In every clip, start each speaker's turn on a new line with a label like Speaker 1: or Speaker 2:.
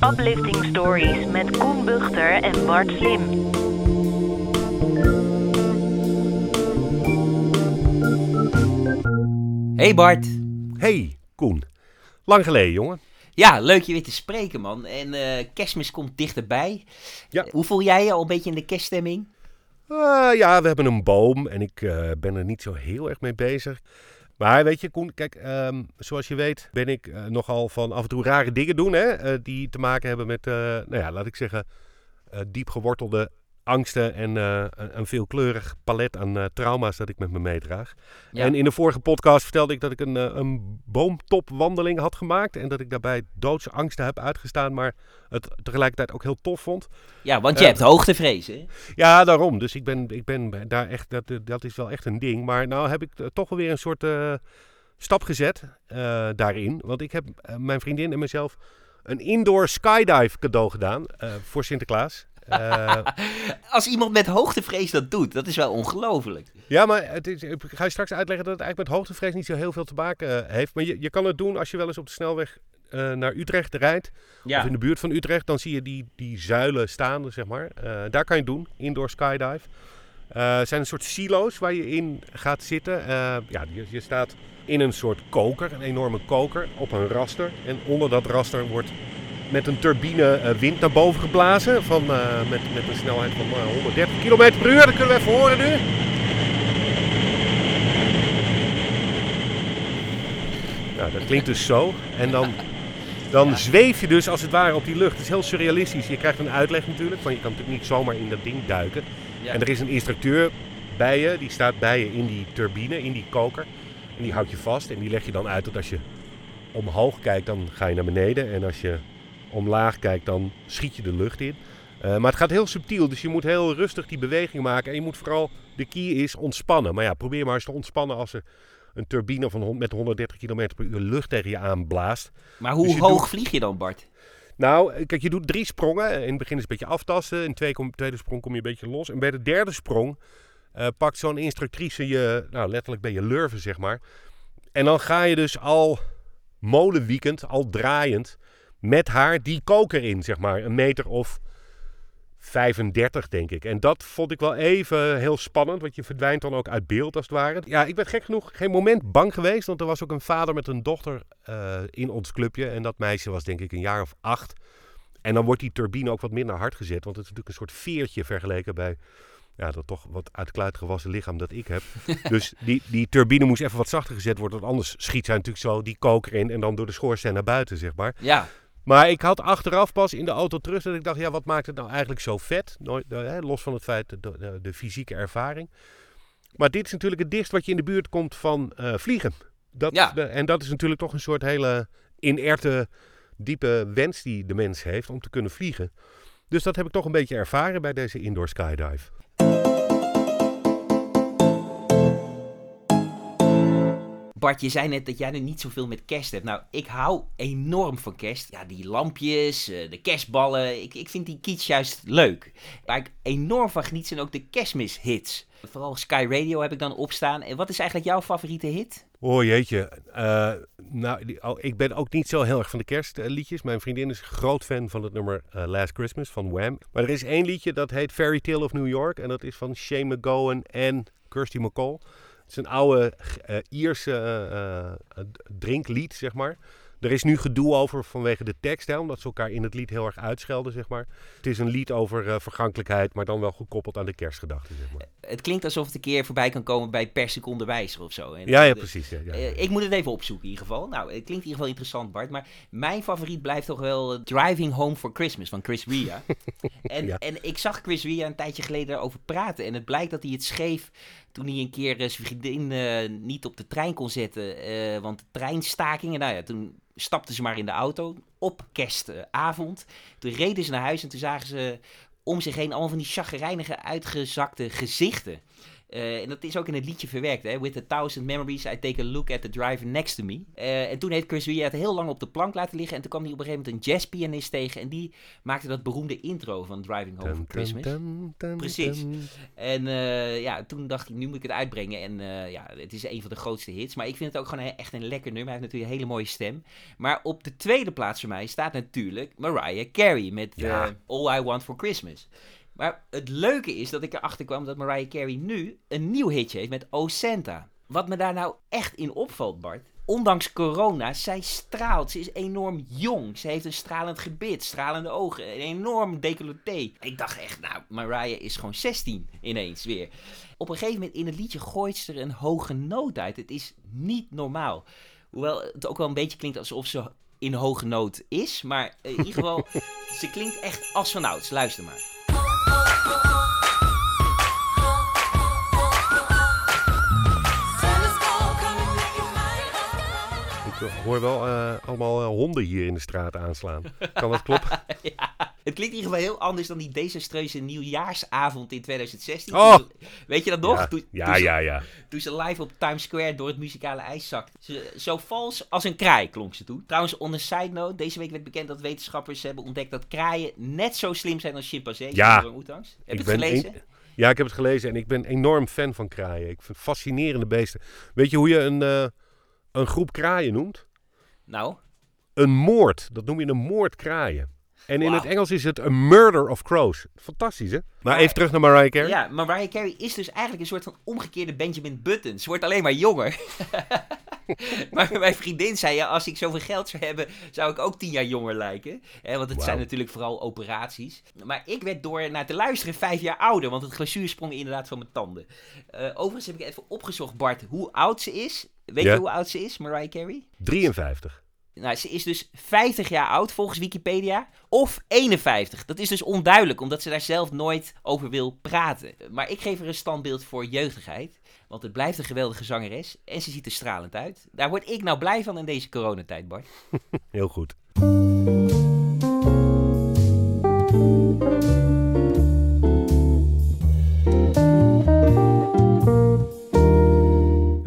Speaker 1: Uplifting Stories met Koen Buchter en Bart Slim.
Speaker 2: Hey Bart.
Speaker 3: Hey, Koen. Lang geleden, jongen.
Speaker 2: Ja, leuk je weer te spreken, man. En eh, kerstmis komt dichterbij.
Speaker 3: Ja.
Speaker 2: Hoe voel jij je al een beetje in de kerststemming?
Speaker 3: Eh, ja, we hebben een boom en ik eh, ben er niet zo heel erg mee bezig. Maar weet je, Koen, kijk, ehm, zoals je weet ben ik eh, nogal van af en toe rare dingen doen, hè, die te maken hebben met, nou ja, laat ik zeggen, diep gewortelde angsten en eh, een, veelkleurig palet aan eh, trauma's dat ik met me meedraag.
Speaker 2: Ja.
Speaker 3: En in de vorige podcast vertelde ik dat ik een, eh, een boomtopwandeling had gemaakt en dat ik daarbij doodse angsten heb uitgestaan, maar het tegelijkertijd ook heel tof vond.
Speaker 2: Ja, want je hebt hoogtevrees, hè?
Speaker 3: Ja, daarom. Dus ik ben, ik ben daar echt, dat, dat is wel echt een ding. Maar nou heb ik toch wel weer een soort stap gezet daarin. Want ik heb mijn vriendin en mezelf een indoor skydive cadeau gedaan voor Sinterklaas. Eh,
Speaker 2: Als iemand met hoogtevrees dat doet, dat is wel ongelooflijk.
Speaker 3: ja, maar het is, ik ga je straks uitleggen dat het eigenlijk met hoogtevrees niet zo heel veel te maken eh, heeft. Maar je, je kan het doen als je wel eens op de snelweg eh, naar Utrecht rijdt. Of in de buurt van Utrecht, dan zie je die, die zuilen staan, zeg maar. Daar kan je het doen, indoor skydive. Het zijn een soort silo's waar je in gaat zitten. Ja, je, je staat in een soort koker, een enorme koker, op een raster. En onder dat raster wordt met een turbine eh, wind naar boven geblazen. Van, eh, met, met een snelheid van eh, 130 km per uur. Dat kunnen we even horen nu. Nou, dat klinkt dus zo. En dan, dan zweef je dus als het ware op die lucht. Het is heel surrealistisch. Je krijgt een uitleg natuurlijk. Want je kan natuurlijk niet zomaar in dat ding duiken.
Speaker 2: Ja.
Speaker 3: En er is een instructeur bij je. Die staat bij je in die turbine, in die koker. En die houdt je vast. En die leg je dan uit dat als je omhoog kijkt, dan ga je naar beneden. En als je omlaag kijkt, dan schiet je de lucht in. Eh, maar het gaat heel subtiel. Dus je moet heel rustig die beweging maken. En je moet vooral, de key is ontspannen. Maar ja, probeer maar eens te ontspannen als er een turbine van met 130 km per uur lucht tegen je aanblaast.
Speaker 2: Maar hoe
Speaker 3: Dus
Speaker 2: hoog
Speaker 3: doet-
Speaker 2: vlieg je dan, Bart?
Speaker 3: Nou, kijk, je doet drie sprongen. In het begin is het een beetje aftasten. In de tweede, kom- tweede sprong kom je een beetje los. En bij de derde sprong eh, pakt zo'n instructrice je, nou letterlijk bij je lurven, zeg maar. En dan ga je dus al molenweekend, al draaiend, met haar die koker in, zeg maar. Een meter of 35, denk ik. En dat vond ik wel even heel spannend, want je verdwijnt dan ook uit beeld als het ware. Ja, ik ben gek genoeg geen moment bang geweest, want er was ook een vader met een dochter eh, in ons clubje. En dat meisje was denk ik een jaar of acht. En dan wordt die turbine ook wat minder hard gezet, want het is natuurlijk een soort veertje vergeleken bij ja, dat toch wat uit de kluit gewassen lichaam dat ik heb. dus die, die turbine moest even wat zachter gezet worden, want anders schiet zij natuurlijk zo die koker in en dan door de schoorsteen naar buiten, zeg maar.
Speaker 2: Ja,
Speaker 3: Maar ik had achteraf pas in de auto terug dat ik dacht, ja, wat maakt het nou eigenlijk zo vet? Nooit, eh, hè, los van het feit, de, de, de fysieke ervaring. Maar dit is natuurlijk het dichtst wat je in de buurt komt van eh, vliegen. Dat,
Speaker 2: Ja.
Speaker 3: de- en dat is natuurlijk toch een soort hele inerte, diepe wens die de mens heeft om te kunnen vliegen. Dus dat heb ik toch een beetje ervaren bij deze indoor skydive.
Speaker 2: Bart, je zei net dat jij nu niet zoveel met kerst hebt. Nou, ik hou enorm van kerst. Ja, die lampjes, eh, de kerstballen. Ik, ik vind die kitsch juist leuk. Waar ik enorm van geniet zijn ook de kerstmishits. Vooral Sky Radio heb ik dan opstaan. En wat is eigenlijk jouw favoriete hit?
Speaker 3: Oh jeetje. Eh, nou, oh, ik ben ook niet zo heel erg van de kerstliedjes. Mijn vriendin is groot fan van het nummer eh, Last Christmas van Wham. Maar er is één liedje dat heet Fairy Tale of New York. En dat is van Shane McGowan en Kirsty McCall. Het is een oude eh, Ierse eh, eh, drinklied, zeg maar. Er is nu gedoe over vanwege de tekst, hè, omdat ze elkaar in het lied heel erg uitschelden, zeg maar. Het is een lied over vergankelijkheid, maar dan wel gekoppeld aan de kerstgedachte, zeg maar.
Speaker 2: Het klinkt alsof het een keer voorbij kan komen bij Per Seconde Wijzer of zo. En
Speaker 3: Ja, ja, precies. Ja, ja, ja.
Speaker 2: ik moet het even opzoeken in ieder geval. Nou, het klinkt in ieder geval interessant, Bart. Maar mijn favoriet blijft toch wel Driving Home for Christmas van Chris Ria. en, en ik zag Chris Ria een tijdje geleden daarover praten. En het blijkt dat hij het schreef toen hij een keer eh, zijn vriendin eh, niet op de trein kon zetten. eh, want de treinstakingen, nou ja, toen stapten ze maar in de auto op kerstavond. Toen reden ze naar huis en toen zagen ze om zich heen allemaal van die chagrijnige, uitgezakte gezichten. Eh, en dat is ook in het liedje verwerkt. Hè? With a thousand memories, I take a look at the driver next to me. Eh, en toen heeft Chris Rea het heel lang op de plank laten liggen. En toen kwam hij op een gegeven moment een jazzpianist tegen. En die maakte dat beroemde intro van Driving Home for Christmas. Precies. En uh, ja, toen dacht hij, nu moet ik het uitbrengen. En ja, het is een van de grootste hits. Maar ik vind het ook gewoon echt een lekker nummer. Hij heeft natuurlijk een hele mooie stem. Maar op de tweede plaats voor mij staat natuurlijk Mariah Carey met ja. All I Want for Christmas. Maar het leuke is dat ik erachter kwam dat Mariah Carey nu een nieuw hitje heeft met Oh Santa. Wat me daar nou echt in opvalt, Bart. Ondanks corona, zij straalt. Ze is enorm jong. Ze heeft een stralend gebit, stralende ogen, een enorm decolleté. Ik dacht echt, nou, Mariah is gewoon 16 ineens weer. Op een gegeven moment in het liedje gooit ze er een hoge noot uit. Het is niet normaal. Hoewel het ook wel een beetje klinkt alsof ze in hoge noot is. Maar in ieder geval, ze klinkt echt als vanouds. Luister maar.
Speaker 3: Ik hoor wel uh, allemaal uh, honden hier in de straat aanslaan. Kan dat kloppen?
Speaker 2: ja, het klinkt in ieder geval heel anders dan die desastreuze nieuwjaarsavond in 2016. Oh. Toen, weet je dat nog?
Speaker 3: Ja,
Speaker 2: toen,
Speaker 3: ja,
Speaker 2: toen ze,
Speaker 3: ja, ja.
Speaker 2: Toen ze live op Times Square door het muzikale ijs zakte. Zo vals als een kraai klonk ze toen. Trouwens, on a side note, deze week werd bekend dat wetenschappers hebben ontdekt dat kraaien net zo slim zijn als chimpansees.
Speaker 3: Ja.
Speaker 2: Heb je het gelezen?
Speaker 3: Een, ja, ik heb het gelezen en ik ben enorm fan van kraaien. Ik vind fascinerende beesten. Weet je hoe je een... Uh, een groep kraaien noemt?
Speaker 2: Nou?
Speaker 3: Een moord. Dat noem je een moord kraaien. En in wow. het Engels is het een murder of crows. Fantastisch, hè? Maar, even terug naar Mariah Carey.
Speaker 2: Ja, Mariah Carey is dus eigenlijk een soort van omgekeerde Benjamin Button. Ze wordt alleen maar jonger. maar mijn vriendin zei, ja, als ik zoveel geld zou hebben, zou ik ook tien jaar jonger lijken. want het wow. zijn natuurlijk vooral operaties. Maar ik werd door naar te luisteren vijf jaar ouder, want het glazuur sprong inderdaad van mijn tanden. Uh, overigens heb ik even opgezocht, Bart, hoe oud ze is. Weet ja. je hoe oud ze is, Mariah Carey?
Speaker 3: 53.
Speaker 2: Nou, ze is dus 50 jaar oud volgens Wikipedia. Of 51. Dat is dus onduidelijk, omdat ze daar zelf nooit over wil praten. Maar ik geef er een standbeeld voor jeugdigheid. Want het blijft een geweldige zangeres. En ze ziet er stralend uit. Daar word ik nou blij van in deze coronatijd, Bart.
Speaker 3: Heel goed.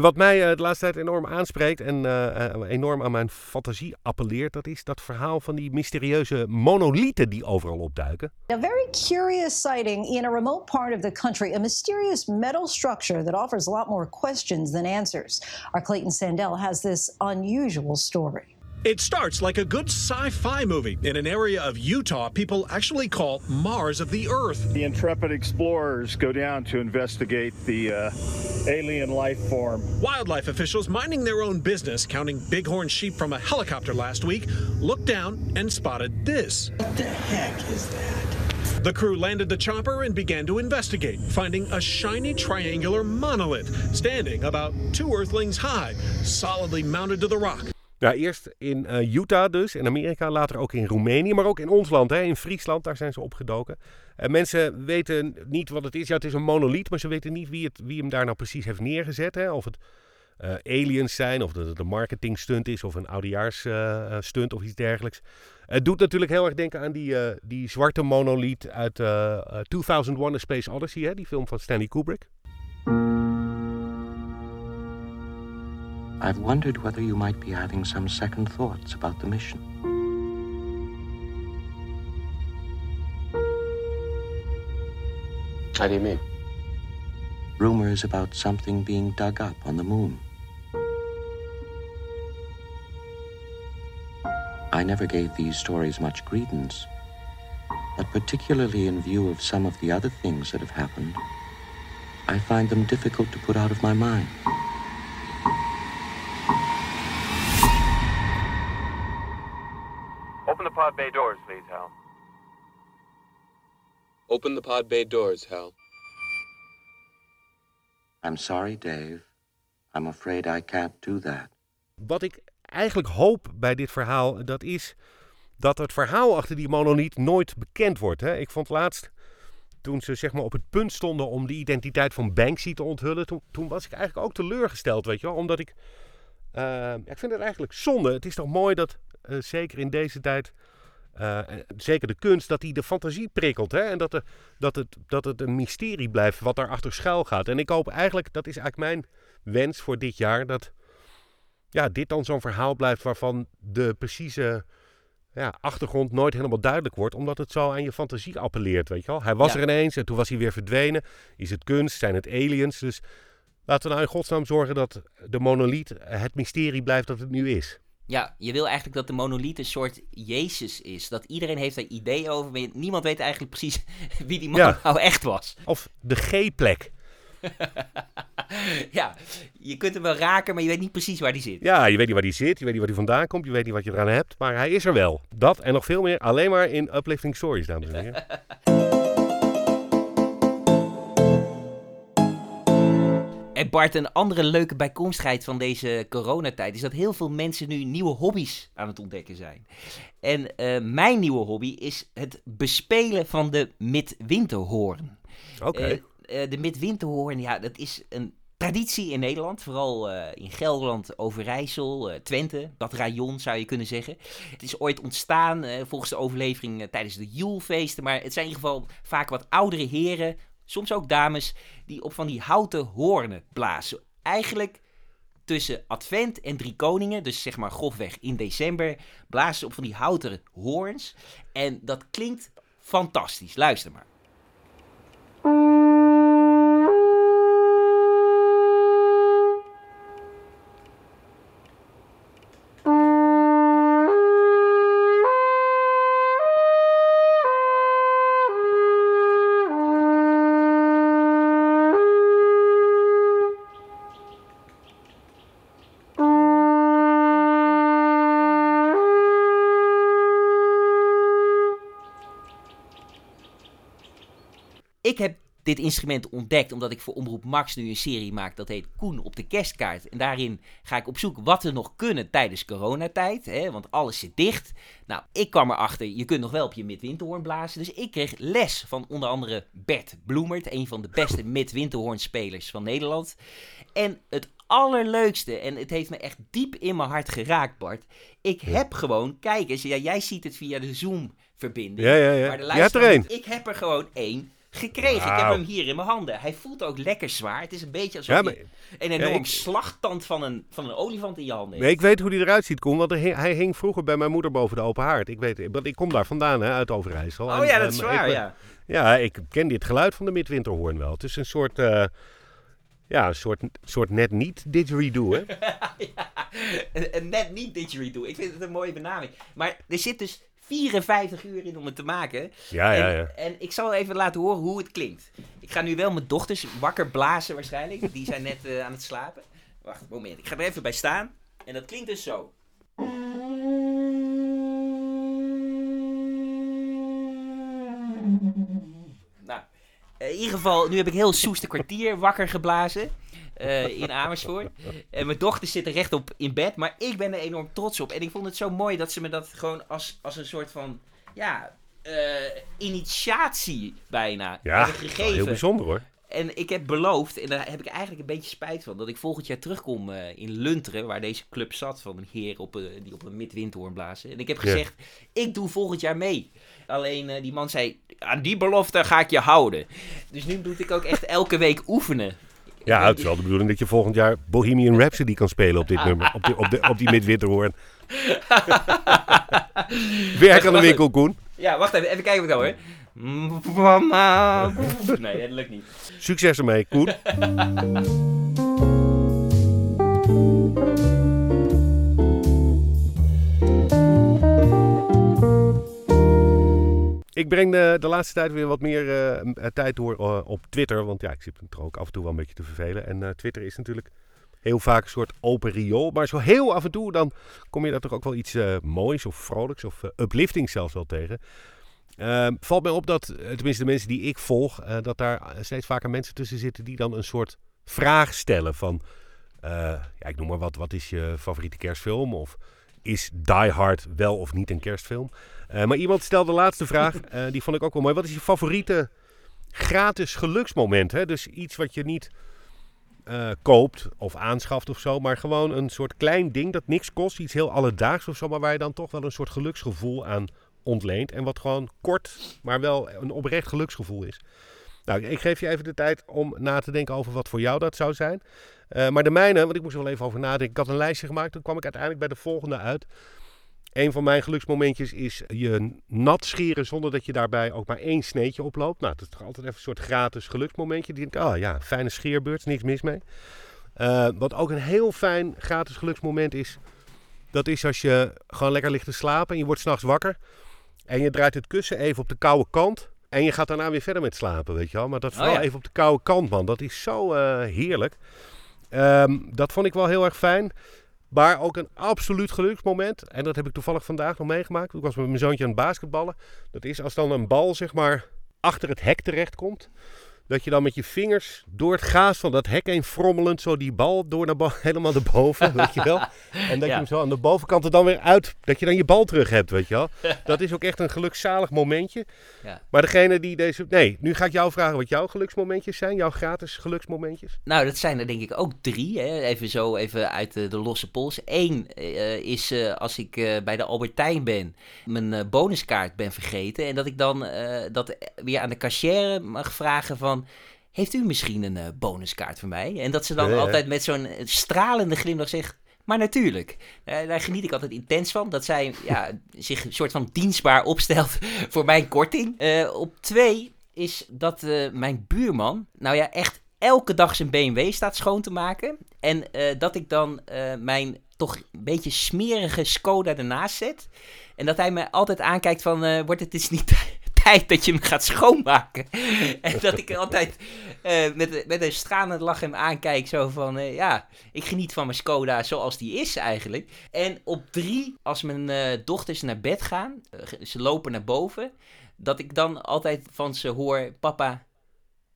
Speaker 3: Wat mij uh, de laatste tijd enorm aanspreekt en uh, enorm aan mijn fantasie appelleert, dat is dat verhaal van die mysterieuze monolieten die overal opduiken.
Speaker 4: A very curious sighting in a remote part of the country, a mysterious metal structure that offers a lot more questions than answers. Our Clayton Sandell has this unusual story.
Speaker 5: It starts like a good sci fi movie in an area of Utah people actually call Mars of the Earth.
Speaker 6: The intrepid explorers go down to investigate the uh, alien life form.
Speaker 5: Wildlife officials minding their own business, counting bighorn sheep from a helicopter last week, looked down and spotted this.
Speaker 7: What the heck is that?
Speaker 5: The crew landed the chopper and began to investigate, finding a shiny triangular monolith standing about two earthlings high, solidly mounted to the rock.
Speaker 3: Ja, eerst in uh, Utah dus, in Amerika, later ook in Roemenië, maar ook in ons land, hè, in Friesland, daar zijn ze opgedoken. En mensen weten niet wat het is. Ja, het is een monoliet, maar ze weten niet wie, het, wie hem daar nou precies heeft neergezet. Hè. Of het uh, aliens zijn, of dat het een marketing stunt is, of een oudejaars uh, stunt of iets dergelijks. Het doet natuurlijk heel erg denken aan die, die zwarte monoliet uit 2001 A Space Odyssey, hè, die film van Stanley Kubrick.
Speaker 8: I've wondered whether you might be having some second thoughts about the mission.
Speaker 9: How do you mean?
Speaker 8: Rumors about something being dug up on the moon. I never gave these stories much credence, but particularly in view of some of the other things that have happened, I find them difficult to put out of my mind.
Speaker 9: Please, Hal.
Speaker 10: Open the pod bay doors, Hal.
Speaker 8: I'm sorry, Dave. I'm afraid I can't do that.
Speaker 3: Wat ik eigenlijk hoop bij dit verhaal, dat is dat het verhaal achter die monoliet nooit bekend wordt. Hè? Ik vond laatst, toen ze zeg maar op het punt stonden om de identiteit van Banksy te onthullen, toen, toen was ik eigenlijk ook teleurgesteld, weet je wel. Omdat ik, uh, ik vind het eigenlijk zonde. Het is toch mooi dat, uh, zeker in deze tijd, uh, zeker de kunst, dat die de fantasie prikkelt. Hè? En dat, de, dat, het, dat het een mysterie blijft wat daarachter schuil gaat. En ik hoop eigenlijk, dat is eigenlijk mijn wens voor dit jaar, dat ja, dit dan zo'n verhaal blijft waarvan de precieze ja, achtergrond nooit helemaal duidelijk wordt, omdat het zo aan je fantasie appelleert, weet je wel. Hij was er ineens en toen was hij weer verdwenen. Is het kunst? Zijn het aliens? Dus laten we nou in godsnaam zorgen dat de monoliet het mysterie blijft dat het nu is.
Speaker 2: Ja, je wil eigenlijk dat de monoliet een soort Jezus is. Dat iedereen heeft daar ideeën over, maar niemand weet eigenlijk precies wie die man nou echt was.
Speaker 3: Of de G-plek.
Speaker 2: ja, je kunt hem wel raken, maar je weet niet precies waar die zit.
Speaker 3: Ja, je weet niet waar die zit, je weet niet waar die vandaan komt, je weet niet wat je eraan hebt, maar hij is er wel. Dat en nog veel meer alleen maar in Uplifting Stories, dames en heren.
Speaker 2: En Bart, een andere leuke bijkomstigheid van deze coronatijd is dat heel veel mensen nu nieuwe hobby's aan het ontdekken zijn. En uh, mijn nieuwe hobby is het bespelen van de midwinterhoorn.
Speaker 3: Oké. Uh,
Speaker 2: uh, de midwinterhoorn, ja, dat is een traditie in Nederland, vooral uh, in Gelderland, Overijssel, uh, Twente, dat rayon zou je kunnen zeggen. Het is ooit ontstaan uh, volgens de overlevering tijdens de Joelfeesten, maar het zijn in ieder geval vaak wat oudere heren, soms ook dames, die op van die houten hoornen blazen. Eigenlijk tussen Advent en Drie Koningen, dus zeg maar grofweg in december, blazen ze op van die houten hoorns. En dat klinkt fantastisch. Luister maar. Ik heb dit instrument ontdekt omdat ik voor Omroep Max nu een serie maak. Dat heet Koen op de kerstkaart. En daarin ga ik op zoek wat we nog kunnen tijdens coronatijd. Hè, want alles zit dicht. Nou, ik kwam erachter, je kunt nog wel op je midwinterhoorn blazen. Dus ik kreeg les van onder andere Bert Bloemert. Een van de beste midwinterhoornspelers van Nederland. En het allerleukste, en het heeft me echt diep in mijn hart geraakt, Bart. Ik heb gewoon, kijk eens, ja, jij ziet het via de Zoom-verbinding.
Speaker 3: Ja, ja, ja.
Speaker 2: Maar de
Speaker 3: er één.
Speaker 2: Ik heb er gewoon één gekregen. Ik heb hem hier in mijn handen. Hij voelt ook lekker zwaar. Het is een beetje alsof
Speaker 3: Ja, maar-
Speaker 2: je een enorm
Speaker 3: Ja, ik-
Speaker 2: slagtand van een, van een olifant in je handen heeft.
Speaker 3: Ik weet hoe hij eruit ziet, Koen, want hij hing- hij hing vroeger bij mijn moeder boven de open haard. Ik weet, want ik kom daar vandaan, hè, uit Overijssel.
Speaker 2: Oh
Speaker 3: En,
Speaker 2: ja, dat is
Speaker 3: ehm,
Speaker 2: waar,
Speaker 3: ik,
Speaker 2: ja.
Speaker 3: Ja, ik ken dit geluid van de midwinterhoorn wel. Het is een soort, eh, ja, een soort, soort net niet didgeridoo, hè?
Speaker 2: Net niet didgeridoo. Ik vind het een mooie benaming. Maar er zit dus 54 uur in om het te maken.
Speaker 3: Ja, ja,
Speaker 2: en,
Speaker 3: ja.
Speaker 2: En ik zal even laten horen hoe het klinkt. Ik ga nu wel mijn dochters wakker blazen waarschijnlijk. Die zijn net eh, aan het slapen. Wacht moment. Ik ga er even bij staan. En dat klinkt dus zo. Nou, eh, in ieder geval, nu heb ik heel Soester kwartier wakker geblazen. Eh, in Amersfoort. En mijn dochter zit er rechtop in bed. Maar ik ben er enorm trots op. En ik vond het zo mooi dat ze me dat gewoon als, als een soort van... Ja, eh, initiatie bijna
Speaker 3: Ja,
Speaker 2: gegeven.
Speaker 3: heel bijzonder, hoor.
Speaker 2: En ik heb beloofd, en daar heb ik eigenlijk een beetje spijt van, dat ik volgend jaar terugkom eh, in Lunteren, waar deze club zat van een heer op, die op een midwindhoorn blazen. En ik heb
Speaker 3: Ja.
Speaker 2: gezegd, ik doe volgend jaar mee. Alleen die man zei, aan die belofte ga ik je houden. Dus nu moet ik ook echt elke week oefenen.
Speaker 3: Ja, het is wel de bedoeling dat je volgend jaar Bohemian Rhapsody kan spelen op dit nummer. Op die, op de, op die midwinterhoorn. Werk aan de winkel, Koen.
Speaker 2: Ja, wacht even, even kijken of ik dat hoor. Mama. Nee, dat lukt niet.
Speaker 3: Succes ermee, Koen. Ik breng de, de laatste tijd weer wat meer eh, tijd door eh, op Twitter. Want ja, ik zit me er ook af en toe wel een beetje te vervelen. En eh, Twitter is natuurlijk heel vaak een soort open riool. Maar zo heel af en toe dan kom je daar toch ook wel iets moois of vrolijks of uplifting zelfs wel tegen. Ehm, valt mij op dat, tenminste de mensen die ik volg, dat daar steeds vaker mensen tussen zitten die dan een soort vraag stellen van, ja, ik noem maar wat, wat is je favoriete kerstfilm? Of is Die Hard wel of niet een kerstfilm? Eh, maar iemand stelde de laatste vraag, eh, die vond ik ook wel mooi. Wat is je favoriete gratis geluksmoment? Hè? Dus iets wat je niet eh, koopt of aanschaft of zo, maar gewoon een soort klein ding dat niks kost. Iets heel alledaags of zo, maar waar je dan toch wel een soort geluksgevoel aan ontleent. En wat gewoon kort, maar wel een oprecht geluksgevoel is. Nou, ik geef je even de tijd om na te denken over wat voor jou dat zou zijn. Uh, maar de mijne, want ik moest er wel even over nadenken. Ik had een lijstje gemaakt, toen kwam ik uiteindelijk bij de volgende uit. Een van mijn geluksmomentjes is je nat scheren zonder dat je daarbij ook maar één sneetje oploopt. Nou, dat is toch altijd even een soort gratis geluksmomentje. Die denk oh ja, fijne scheerbeurt, niks mis mee. Uh, wat ook een heel fijn gratis geluksmoment is, dat is als je gewoon lekker ligt te slapen en je wordt s'nachts wakker. En je draait het kussen even op de koude kant. En je gaat daarna weer verder met slapen, weet je wel. Maar dat vooral even op de koude kant, man. Dat is zo uh, heerlijk. Um, dat vond ik wel heel erg fijn. Maar ook een absoluut geluksmoment. En dat heb ik toevallig vandaag nog meegemaakt. Ik was met mijn zoontje aan het basketballen. Dat is als dan een bal, zeg maar, achter het hek terechtkomt dat je dan met je vingers door het gaas van dat hek heen frommelend zo die bal door naar helemaal naar boven, weet je wel. En dat je hem zo aan de bovenkant er dan weer uit, dat je dan je bal terug hebt, weet je wel. Dat is ook echt een gelukzalig momentje. Ja. Maar degene die deze... Nee, nu ga ik jou vragen wat jouw geluksmomentjes zijn, jouw gratis geluksmomentjes.
Speaker 2: Nou, dat zijn er denk ik ook drie, hè. even zo even uit de, de losse pols. Eén uh, is uh, als ik uh, bij de Albertijn ben, mijn bonuskaart ben vergeten en dat ik dan dat weer aan de cashier mag vragen van heeft u misschien een uh, bonuskaart voor mij? En dat ze dan altijd met zo'n eh, stralende glimlach zegt, maar natuurlijk. Uh, daar geniet ik altijd intens van. Dat zij ja, zich een soort van dienstbaar opstelt voor mijn korting. op twee is dat mijn buurman, nou ja, echt elke dag zijn BMW staat schoon te maken. En dat ik dan mijn toch een beetje smerige Skoda ernaast zet. En dat hij me altijd aankijkt van, wordt het dus niet dat je hem gaat schoonmaken. en dat ik altijd uh, met, met een stralende lach hem aankijk. Zo van, uh, ja, ik geniet van mijn Skoda zoals die is eigenlijk. En op drie, als mijn uh, dochters naar bed gaan, ze lopen naar boven. Dat ik dan altijd van ze hoor, papa,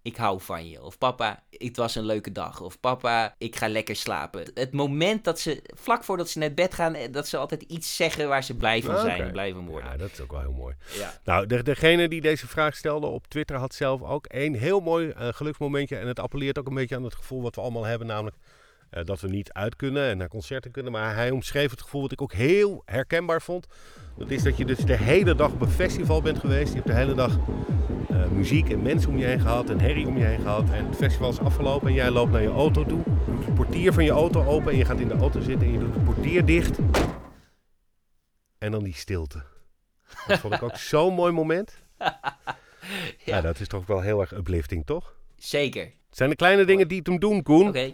Speaker 2: ik hou van je. Of papa, het was een leuke dag. Of papa, ik ga lekker slapen. Het moment dat ze, vlak voordat ze naar bed gaan, eh, dat ze altijd iets zeggen waar ze blij van zijn en blij van worden.
Speaker 3: Ja, dat is ook wel heel mooi. Ja. Nou, de, degene die deze vraag stelde op Twitter had zelf ook een heel mooi uh, geluksmomentje. En het appelleert ook een beetje aan het gevoel wat we allemaal hebben, namelijk uh, dat we niet uit kunnen en naar concerten kunnen. Maar hij omschreef het gevoel wat ik ook heel herkenbaar vond. Dat is dat je dus de hele dag op een festival bent geweest. Je hebt de hele dag uh, muziek en mensen om je heen gehad en herrie om je heen gehad. En het festival is afgelopen en jij loopt naar je auto toe. Doet het portier van je auto open en je gaat in de auto zitten en je doet het portier dicht. En dan die stilte. Dat vond ik ook zo'n mooi moment. ja. ja. dat is toch wel heel erg uplifting, toch?
Speaker 2: Zeker.
Speaker 3: Het zijn de kleine dingen die het hem doen, Koen.
Speaker 2: Oké.